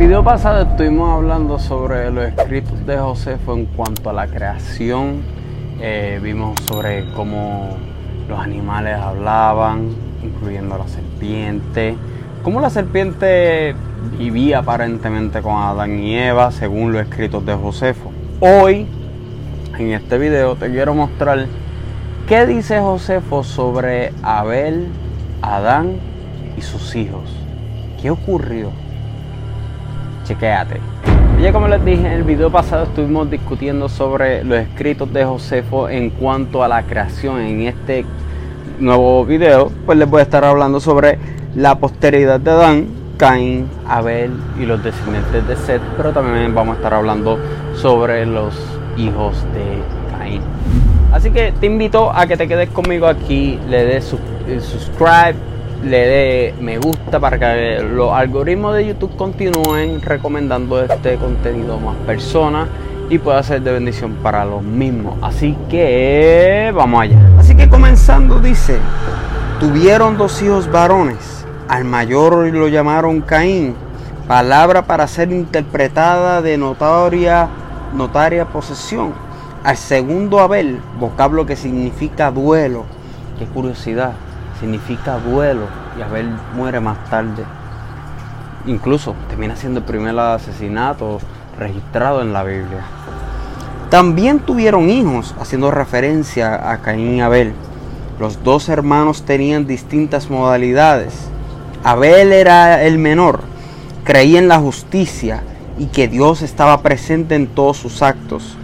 video pasado estuvimos hablando sobre los escritos de Josefo en cuanto a la creación. Eh, vimos sobre cómo los animales hablaban, incluyendo la serpiente. Cómo la serpiente vivía aparentemente con Adán y Eva, según los escritos de Josefo. Hoy, en este video, te quiero mostrar qué dice Josefo sobre Abel, Adán y sus hijos. ¿Qué ocurrió? Chequéate. Ya como les dije en el video pasado estuvimos discutiendo sobre los escritos de Josefo en cuanto a la creación. En este nuevo video pues les voy a estar hablando sobre la posteridad de Adán, Caín, Abel y los descendientes de Seth, pero también vamos a estar hablando sobre los hijos de Caín. Así que te invito a que te quedes conmigo aquí, le des eh, subscribe le dé me gusta para que los algoritmos de YouTube continúen recomendando este contenido a más personas y pueda ser de bendición para los mismos. Así que vamos allá. Así que comenzando dice, tuvieron dos hijos varones, al mayor lo llamaron Caín, palabra para ser interpretada de notoria, notaria posesión. Al segundo Abel, vocablo que significa duelo. Qué curiosidad significa duelo y Abel muere más tarde. Incluso termina siendo el primer asesinato registrado en la Biblia. También tuvieron hijos, haciendo referencia a Caín y Abel. Los dos hermanos tenían distintas modalidades. Abel era el menor, creía en la justicia y que Dios estaba presente en todos sus actos.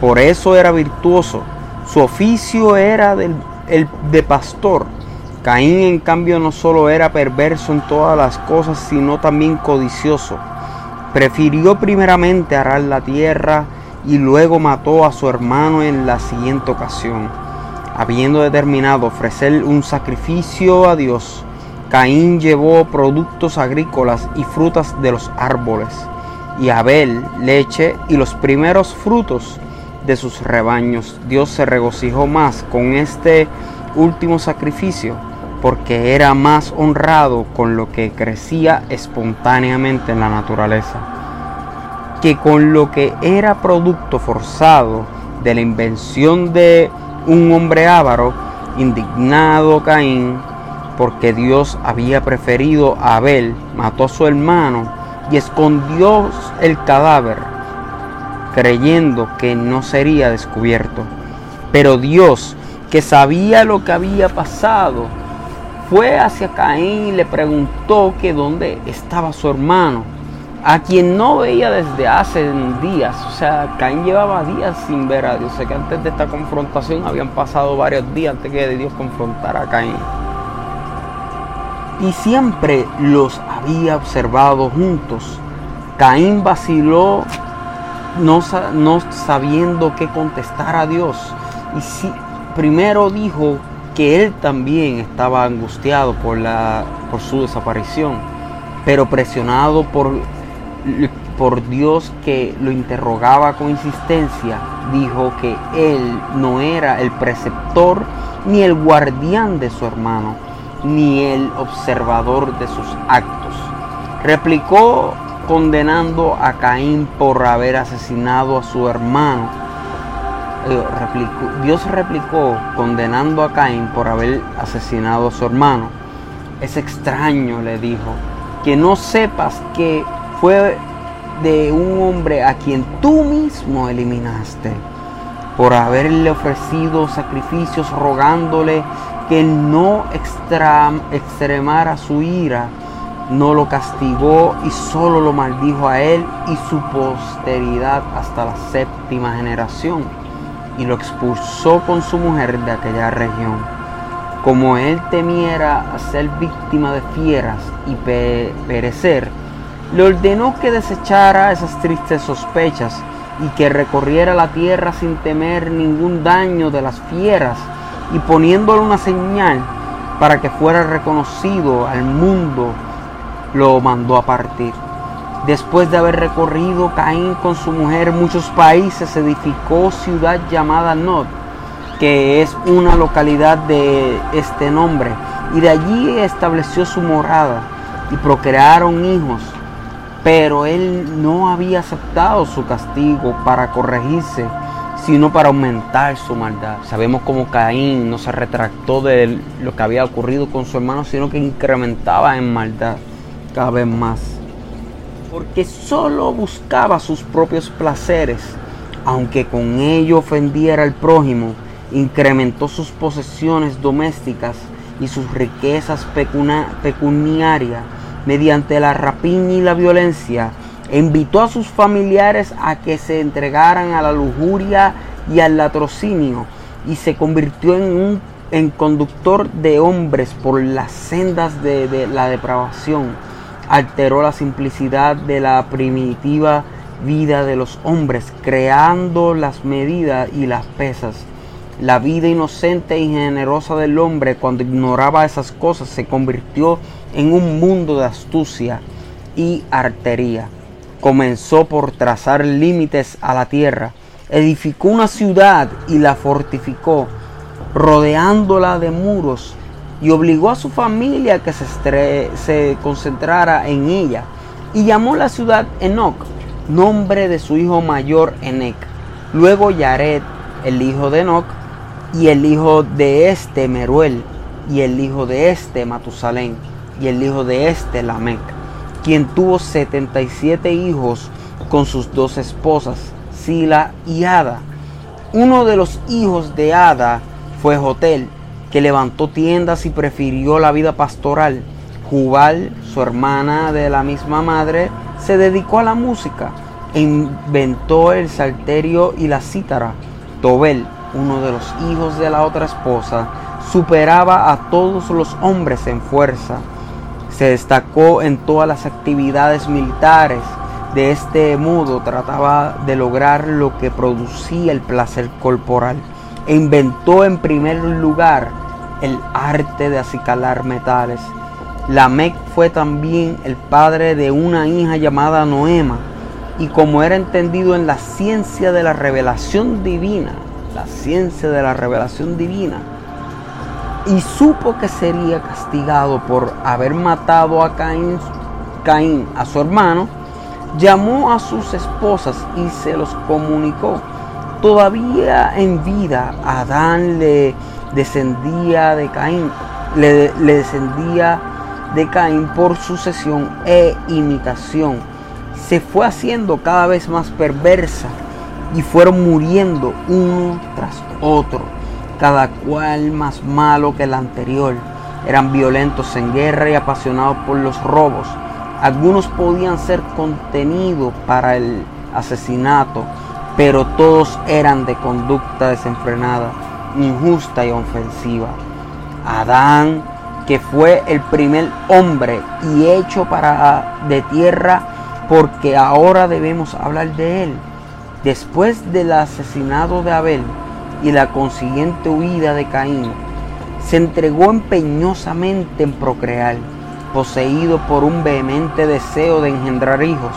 Por eso era virtuoso. Su oficio era el de pastor Caín en cambio no solo era perverso en todas las cosas, sino también codicioso. Prefirió primeramente arar la tierra y luego mató a su hermano en la siguiente ocasión. Habiendo determinado ofrecer un sacrificio a Dios, Caín llevó productos agrícolas y frutas de los árboles, y Abel leche y los primeros frutos de sus rebaños. Dios se regocijó más con este último sacrificio porque era más honrado con lo que crecía espontáneamente en la naturaleza, que con lo que era producto forzado de la invención de un hombre avaro, indignado Caín, porque Dios había preferido a Abel, mató a su hermano y escondió el cadáver, creyendo que no sería descubierto. Pero Dios, que sabía lo que había pasado, fue hacia Caín y le preguntó que dónde estaba su hermano, a quien no veía desde hace días. O sea, Caín llevaba días sin ver a Dios. Que antes de esta confrontación habían pasado varios días antes que Dios confrontara a Caín. Y siempre los había observado juntos. Caín vaciló no, no sabiendo qué contestar a Dios. Y si, primero dijo que él también estaba angustiado por, la, por su desaparición, pero presionado por, por Dios que lo interrogaba con insistencia, dijo que él no era el preceptor ni el guardián de su hermano, ni el observador de sus actos. Replicó condenando a Caín por haber asesinado a su hermano Dios replicó condenando a Caín por haber asesinado a su hermano. Es extraño, le dijo, que no sepas que fue de un hombre a quien tú mismo eliminaste, por haberle ofrecido sacrificios rogándole que no extremara su ira, no lo castigó y solo lo maldijo a él y su posteridad hasta la séptima generación y lo expulsó con su mujer de aquella región. Como él temiera ser víctima de fieras y perecer, le ordenó que desechara esas tristes sospechas y que recorriera la tierra sin temer ningún daño de las fieras y poniéndole una señal para que fuera reconocido al mundo, lo mandó a partir. Después de haber recorrido Caín con su mujer muchos países, edificó ciudad llamada Nod, que es una localidad de este nombre, y de allí estableció su morada y procrearon hijos. pero él no había aceptado su castigo para corregirse, sino para aumentar su maldad. Sabemos como Caín no se retractó de lo que había ocurrido con su hermano, sino que incrementaba en maldad cada vez más. Porque solo buscaba sus propios placeres, aunque con ello ofendiera al prójimo, incrementó sus posesiones domésticas y sus riquezas pecuniarias mediante la rapiña y la violencia, invitó a sus familiares a que se entregaran a la lujuria y al latrocinio, y se convirtió en un en conductor de hombres por las sendas de la depravación. Alteró la simplicidad de la primitiva vida de los hombres, creando las medidas y las pesas. La vida inocente y generosa del hombre, cuando ignoraba esas cosas, se convirtió en un mundo de astucia y artería. Comenzó por trazar límites a la tierra, edificó una ciudad y la fortificó, rodeándola de muros, y obligó a su familia que se, se concentrara en ella, y llamó la ciudad Enoch, nombre de su hijo mayor Enec. Luego Yared, el hijo de Enoch, y el hijo de este Meruel, y el hijo de este Matusalén y el hijo de este Lamec, quien tuvo 77 hijos con sus dos esposas, Sila y Ada. Uno de los hijos de Ada fue Jotel, que levantó tiendas y prefirió la vida pastoral. Jubal, su hermana de la misma madre, se dedicó a la música e inventó el salterio y la cítara. Tobel, uno de los hijos de la otra esposa, superaba a todos los hombres en fuerza se destacó en todas las actividades militares. De este modo trataba de lograr lo que producía el placer corporal. E inventó en primer lugar el arte de acicalar metales. Lamec fue también el padre de una hija llamada Noema, y como era entendido en la ciencia de la revelación divina, la ciencia de la revelación divina, y supo que sería castigado por haber matado a Caín, Caín, a su hermano, llamó a sus esposas y se los comunicó. Todavía en vida, Adán le descendía de Caín, le, le descendía de Caín por sucesión e imitación. Se fue haciendo cada vez más perversa y fueron muriendo uno tras otro cada cual más malo que el anterior. Eran violentos en guerra y apasionados por los robos. Algunos podían ser contenidos para el asesinato, pero todos eran de conducta desenfrenada, injusta y ofensiva. Adán, que fue el primer hombre y hecho para de tierra, porque ahora debemos hablar de él. Después del asesinato de Abel, y la consiguiente huida de Caín, se entregó empeñosamente en procrear, poseído por un vehemente deseo de engendrar hijos.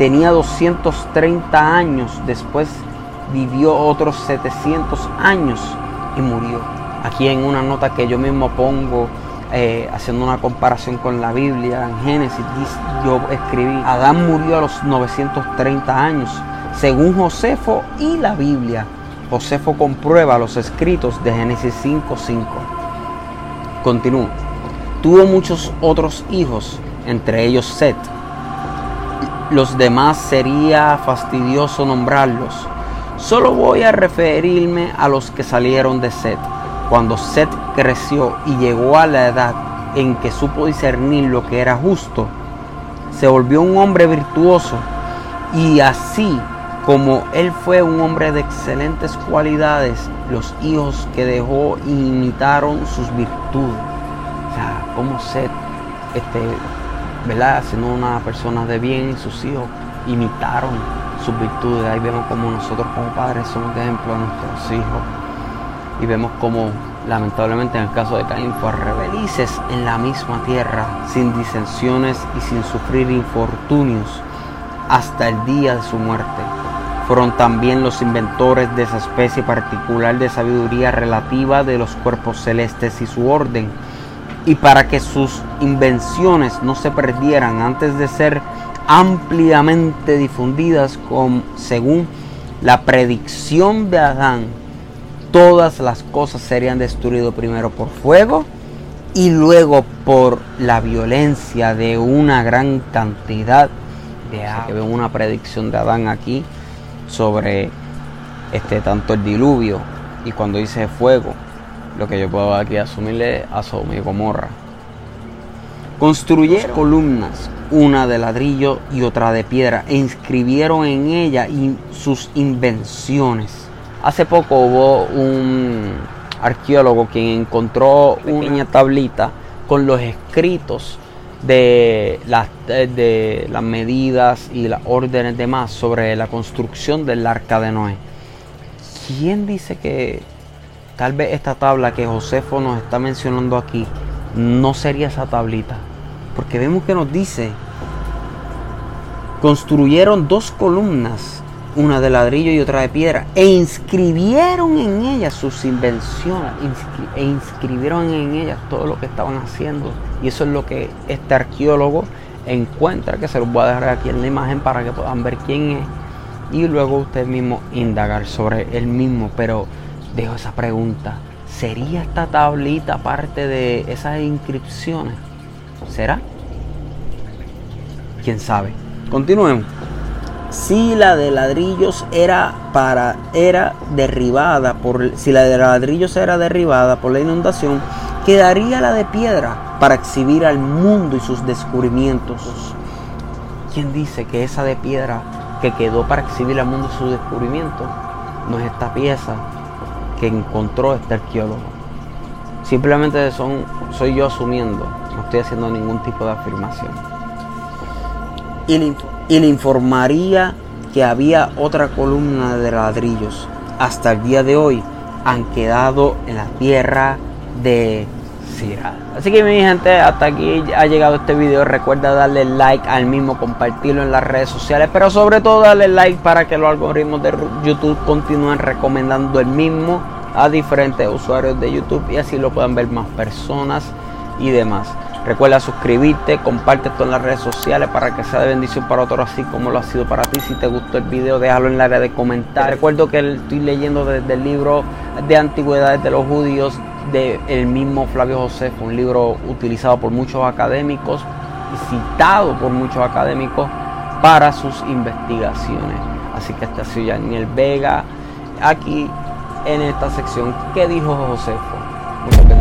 Tenía 230 años, después vivió otros 700 años y murió. Aquí en una nota que yo mismo pongo, eh, haciendo una comparación con la Biblia, en Génesis, yo escribí, Adán murió a los 930 años, según Josefo y la Biblia. Josefo comprueba los escritos de Génesis 5:5. Continúa. Tuvo muchos otros hijos, entre ellos Set. Los demás sería fastidioso nombrarlos. Solo voy a referirme a los que salieron de Set. Cuando Set creció y llegó a la edad en que supo discernir lo que era justo, se volvió un hombre virtuoso y así como él fue un hombre de excelentes cualidades, los hijos que dejó imitaron sus virtudes. O sea, como Seth, este, ¿verdad? Siendo una persona de bien, sus hijos imitaron sus virtudes. Ahí vemos como nosotros como padres somos de ejemplo a nuestros hijos. Y vemos como lamentablemente en el caso de Caín fue rebelices en la misma tierra, sin disensiones y sin sufrir infortunios hasta el día de su muerte fueron también los inventores de esa especie particular de sabiduría relativa de los cuerpos celestes y su orden. Y para que sus invenciones no se perdieran antes de ser ampliamente difundidas con, según la predicción de Adán, todas las cosas serían destruidas primero por fuego y luego por la violencia de una gran cantidad de agua. Que veo una predicción de Adán aquí sobre este tanto el diluvio y cuando dice fuego, lo que yo puedo aquí asumirle a Sodoma y Gomorra. Construyeron columnas, una de ladrillo y otra de piedra, e inscribieron en ella sus invenciones. Hace poco hubo un arqueólogo quien encontró una tablita con los escritos de las, de las medidas y las órdenes demás sobre la construcción del arca de Noé. ¿Quién dice que tal vez esta tabla que Josefo nos está mencionando aquí no sería esa tablita? Porque vemos que nos dice, construyeron dos columnas una de ladrillo y otra de piedra, e inscribieron en ellas sus invenciones, e inscribieron en ellas todo lo que estaban haciendo. Y eso es lo que este arqueólogo encuentra, que se los voy a dejar aquí en la imagen para que puedan ver quién es. Y luego usted mismo indagar sobre él mismo. Pero dejo esa pregunta. ¿Sería esta tablita parte de esas inscripciones? ¿Será? ¿Quién sabe? Continuemos si la de ladrillos era para era derribada por si la de ladrillos era derribada por la inundación, quedaría la de piedra para exhibir al mundo y sus descubrimientos. ¿Quién dice que esa de piedra que quedó para exhibir al mundo y sus descubrimientos no es esta pieza que encontró este arqueólogo? Simplemente son, soy yo asumiendo, no estoy haciendo ningún tipo de afirmación. Y y le informaría que había otra columna de ladrillos. Hasta el día de hoy han quedado en la tierra de Sira. Así que mi gente, hasta aquí ha llegado este video. Recuerda darle like al mismo, compartirlo en las redes sociales, pero sobre todo darle like para que los algoritmos de YouTube continúen recomendando el mismo a diferentes usuarios de YouTube y así lo puedan ver más personas y demás. Recuerda suscribirte, comparte esto en las redes sociales para que sea de bendición para otros, así como lo ha sido para ti. Si te gustó el video, déjalo en el área de comentarios. Recuerdo que estoy leyendo desde el libro de Antigüedades de los Judíos del mismo Flavio José, un libro utilizado por muchos académicos y citado por muchos académicos para sus investigaciones. Así que este ha sido Daniel Vega aquí en esta sección. ¿Qué dijo Josefo?